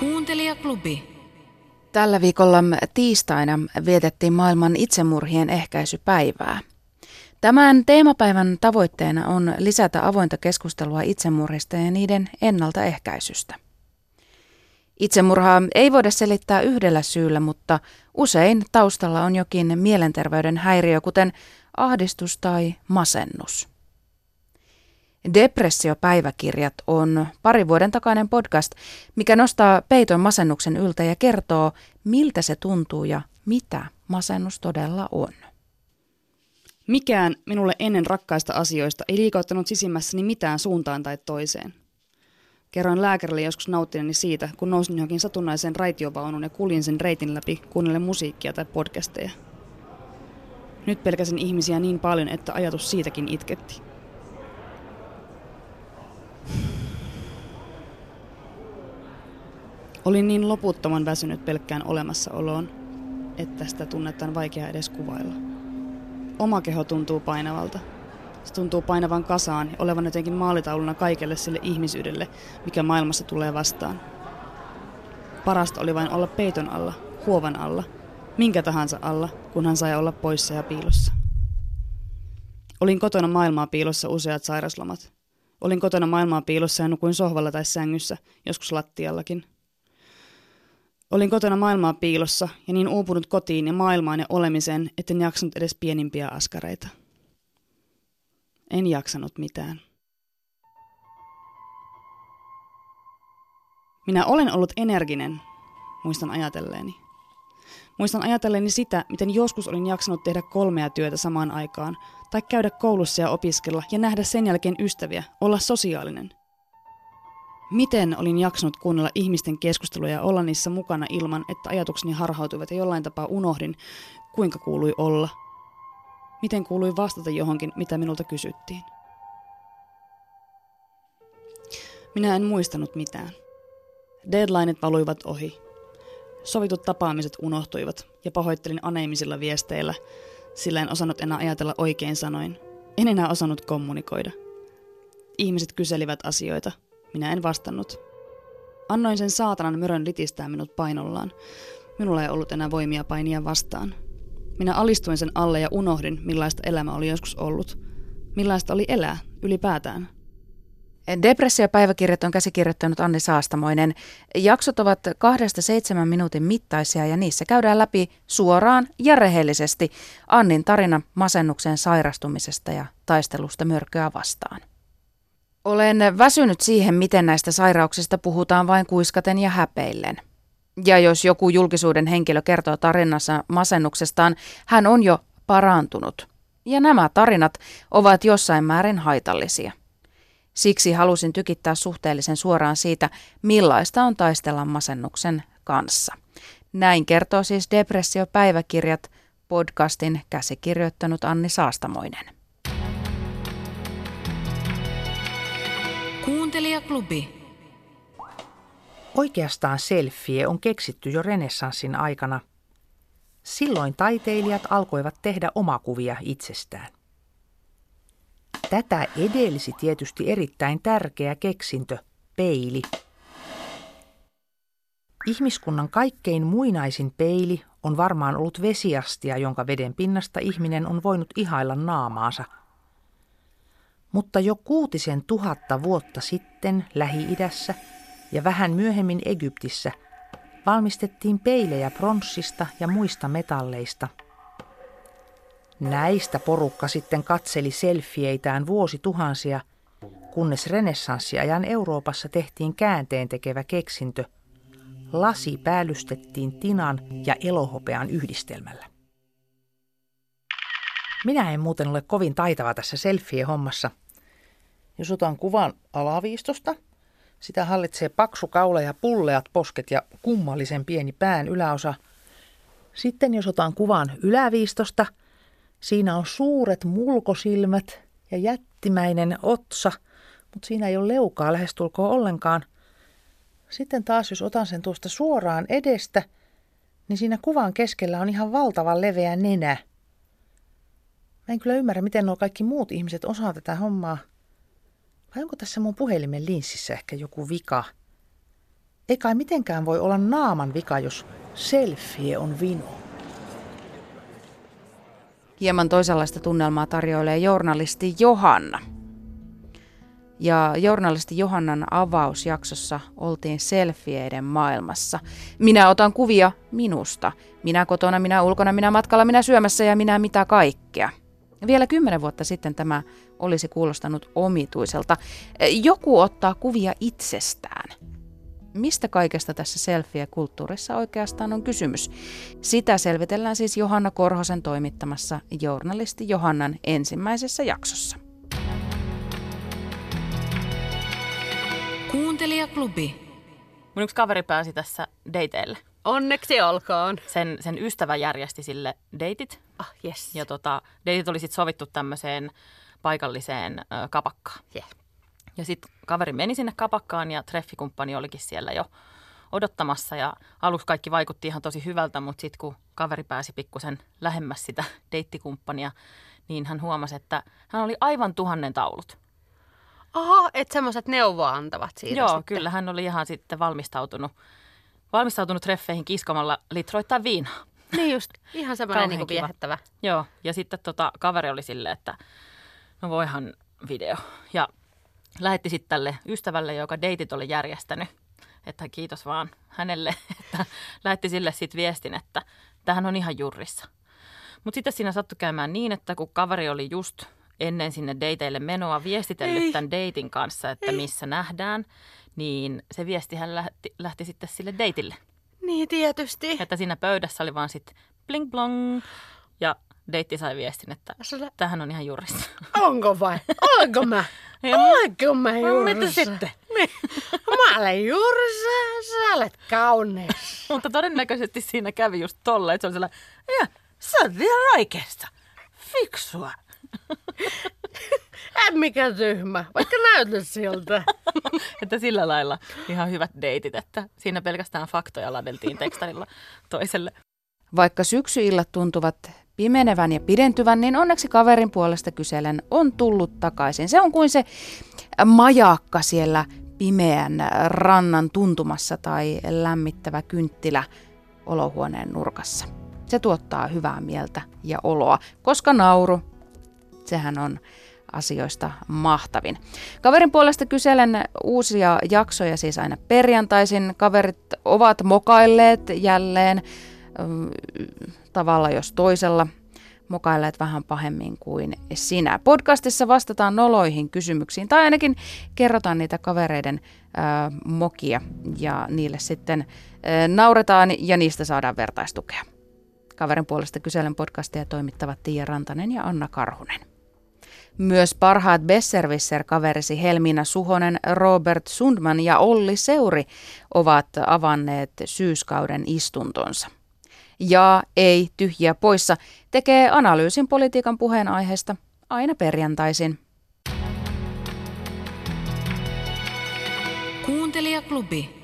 Kuuntelijaklubi. Tällä viikolla tiistaina vietettiin maailman itsemurhien ehkäisypäivää. Tämän teemapäivän tavoitteena on lisätä avointa keskustelua itsemurhista ja niiden ennaltaehkäisystä. Itsemurhaa ei voida selittää yhdellä syyllä, mutta usein taustalla on jokin mielenterveyden häiriö, kuten ahdistus tai masennus. Depressiopäiväkirjat on pari vuoden takainen podcast, mikä nostaa peiton masennuksen yltä ja kertoo, miltä se tuntuu ja mitä masennus todella on. Mikään minulle ennen rakkaista asioista ei liikauttanut sisimmässäni mitään suuntaan tai toiseen. Kerroin lääkärille joskus nauttineeni siitä, kun nousin johonkin satunnaiseen raitiovaunuun ja kuljin sen reitin läpi kuunnellen musiikkia tai podcasteja. Nyt pelkäsin ihmisiä niin paljon, että ajatus siitäkin itketti. Olin niin loputtoman väsynyt pelkkään olemassaoloon, että sitä tunnetta on vaikea edes kuvailla. Oma keho tuntuu painavalta. Se tuntuu painavan kasaan ja olevan jotenkin maalitauluna kaikelle sille ihmisyydelle, mikä maailmassa tulee vastaan. Parasta oli vain olla peiton alla, huovan alla, minkä tahansa alla, kun hän sai olla poissa ja piilossa. Olin kotona maailmaa piilossa useat sairaslomat. Olin kotona maailmaa piilossa ja nukuin sohvalla tai sängyssä, joskus lattiallakin. Olin kotona maailmaa piilossa ja niin uupunut kotiin ja maailmaan ja olemiseen, etten jaksanut edes pienimpiä askareita. En jaksanut mitään. Minä olen ollut energinen, muistan ajatelleeni. Muistan ajatelleeni sitä, miten joskus olin jaksanut tehdä kolmea työtä samaan aikaan, tai käydä koulussa ja opiskella ja nähdä sen jälkeen ystäviä, olla sosiaalinen – Miten olin jaksanut kuunnella ihmisten keskusteluja ja olla niissä mukana ilman, että ajatukseni harhautuivat ja jollain tapaa unohdin, kuinka kuului olla. Miten kuului vastata johonkin, mitä minulta kysyttiin. Minä en muistanut mitään. Deadlineit valuivat ohi. Sovitut tapaamiset unohtuivat ja pahoittelin aneemisilla viesteillä, sillä en osannut enää ajatella oikein sanoin. En enää osannut kommunikoida. Ihmiset kyselivät asioita – minä en vastannut. Annoin sen saatanan mörön litistää minut painollaan. Minulla ei ollut enää voimia painia vastaan. Minä alistuin sen alle ja unohdin, millaista elämä oli joskus ollut. Millaista oli elää ylipäätään. Depressiopäiväkirjat on käsikirjoittanut Anni Saastamoinen. Jaksot ovat kahdesta seitsemän minuutin mittaisia ja niissä käydään läpi suoraan ja rehellisesti Annin tarina masennukseen sairastumisesta ja taistelusta mörköä vastaan. Olen väsynyt siihen, miten näistä sairauksista puhutaan vain kuiskaten ja häpeillen. Ja jos joku julkisuuden henkilö kertoo tarinassa masennuksestaan, hän on jo parantunut. Ja nämä tarinat ovat jossain määrin haitallisia. Siksi halusin tykittää suhteellisen suoraan siitä, millaista on taistella masennuksen kanssa. Näin kertoo siis Depressiopäiväkirjat podcastin käsikirjoittanut Anni Saastamoinen. Kuuntelijaklubi. Oikeastaan selfie on keksitty jo renessanssin aikana. Silloin taiteilijat alkoivat tehdä omakuvia itsestään. Tätä edelsi tietysti erittäin tärkeä keksintö, peili. Ihmiskunnan kaikkein muinaisin peili on varmaan ollut vesiastia, jonka veden pinnasta ihminen on voinut ihailla naamaansa – mutta jo kuutisen tuhatta vuotta sitten Lähi-idässä ja vähän myöhemmin Egyptissä valmistettiin peilejä pronssista ja muista metalleista. Näistä porukka sitten katseli selfieitään vuosituhansia, kunnes renessanssiajan Euroopassa tehtiin käänteen tekevä keksintö. Lasi päällystettiin tinan ja elohopean yhdistelmällä. Minä en muuten ole kovin taitava tässä selfie-hommassa. Jos otan kuvan alaviistosta, sitä hallitsee paksu kaula ja pulleat posket ja kummallisen pieni pään yläosa. Sitten jos otan kuvan yläviistosta, siinä on suuret mulkosilmät ja jättimäinen otsa, mutta siinä ei ole leukaa lähestulkoon ollenkaan. Sitten taas jos otan sen tuosta suoraan edestä, niin siinä kuvan keskellä on ihan valtavan leveä nenä – Mä en kyllä ymmärrä, miten nuo kaikki muut ihmiset osaa tätä hommaa. Vai onko tässä mun puhelimen linssissä ehkä joku vika? Ei kai mitenkään voi olla naaman vika, jos selfie on vino. Hieman toisenlaista tunnelmaa tarjoilee journalisti Johanna. Ja journalisti Johannan avausjaksossa oltiin selfieiden maailmassa. Minä otan kuvia minusta. Minä kotona, minä ulkona, minä matkalla, minä syömässä ja minä mitä kaikkea. Vielä kymmenen vuotta sitten tämä olisi kuulostanut omituiselta. Joku ottaa kuvia itsestään. Mistä kaikesta tässä selfie-kulttuurissa oikeastaan on kysymys? Sitä selvitellään siis Johanna Korhosen toimittamassa journalisti Johannan ensimmäisessä jaksossa. Kuuntelijaklubi. Mun yksi kaveri pääsi tässä dateille. Onneksi olkoon. Sen, sen ystävä järjesti sille deitit. Ah, yes. Ja tota, deitit oli sitten sovittu tämmöiseen paikalliseen ö, kapakkaan. Yeah. Ja sitten kaveri meni sinne kapakkaan ja treffikumppani olikin siellä jo odottamassa. Ja aluksi kaikki vaikutti ihan tosi hyvältä, mutta sitten kun kaveri pääsi pikkusen lähemmäs sitä deittikumppania, niin hän huomasi, että hän oli aivan tuhannen taulut. Aha, että semmoiset neuvoa antavat siitä Joo, sitten. kyllä hän oli ihan sitten valmistautunut, valmistautunut treffeihin kiskomalla litroittaa viinaa. Niin just, ihan semmoinen kiva. viehättävä. Joo, ja sitten tota, kaveri oli silleen, että no voihan video. Ja lähetti sitten tälle ystävälle, joka deitit oli järjestänyt, että kiitos vaan hänelle, että lähetti sille sitten viestin, että tähän on ihan jurrissa. Mutta sitten siinä sattui käymään niin, että kun kaveri oli just ennen sinne dateille menoa viestitellyt Ei. tämän deitin kanssa, että missä nähdään, niin se viesti hän lähti, lähti sitten sille deitille. Niin tietysti. Että siinä pöydässä oli vaan sitten bling blong ja deitti sai viestin, että tähän on ihan jurissa. Onko vai? Olenko mä? Olenko mä juurissa? mitä sitten? Niin. Mä olen juurissa, sä olet kaunis. Mutta todennäköisesti siinä kävi just tolle, että se oli sellainen, ja sä oot ihan oikeassa. Fiksua. En mikä tyhmä, vaikka näytät siltä. että sillä lailla ihan hyvät deitit, että siinä pelkästään faktoja ladeltiin tekstarilla toiselle. Vaikka syksyillat tuntuvat pimenevän ja pidentyvän, niin onneksi kaverin puolesta kyselen on tullut takaisin. Se on kuin se majakka siellä pimeän rannan tuntumassa tai lämmittävä kynttilä olohuoneen nurkassa. Se tuottaa hyvää mieltä ja oloa, koska nauru, sehän on asioista mahtavin. Kaverin puolesta kyselen uusia jaksoja siis aina perjantaisin. Kaverit ovat mokailleet jälleen mm, tavalla jos toisella mokailleet vähän pahemmin kuin sinä. Podcastissa vastataan noloihin kysymyksiin tai ainakin kerrotaan niitä kavereiden ää, mokia ja niille sitten ää, nauretaan ja niistä saadaan vertaistukea. Kaverin puolesta kyselen podcastia toimittavat Tiia Rantanen ja Anna Karhunen. Myös parhaat Besserwisser-kaverisi Helmiina Suhonen, Robert Sundman ja Olli Seuri ovat avanneet syyskauden istuntonsa. Ja ei tyhjiä poissa tekee analyysin politiikan puheenaiheesta aina perjantaisin. Kuuntelijaklubi.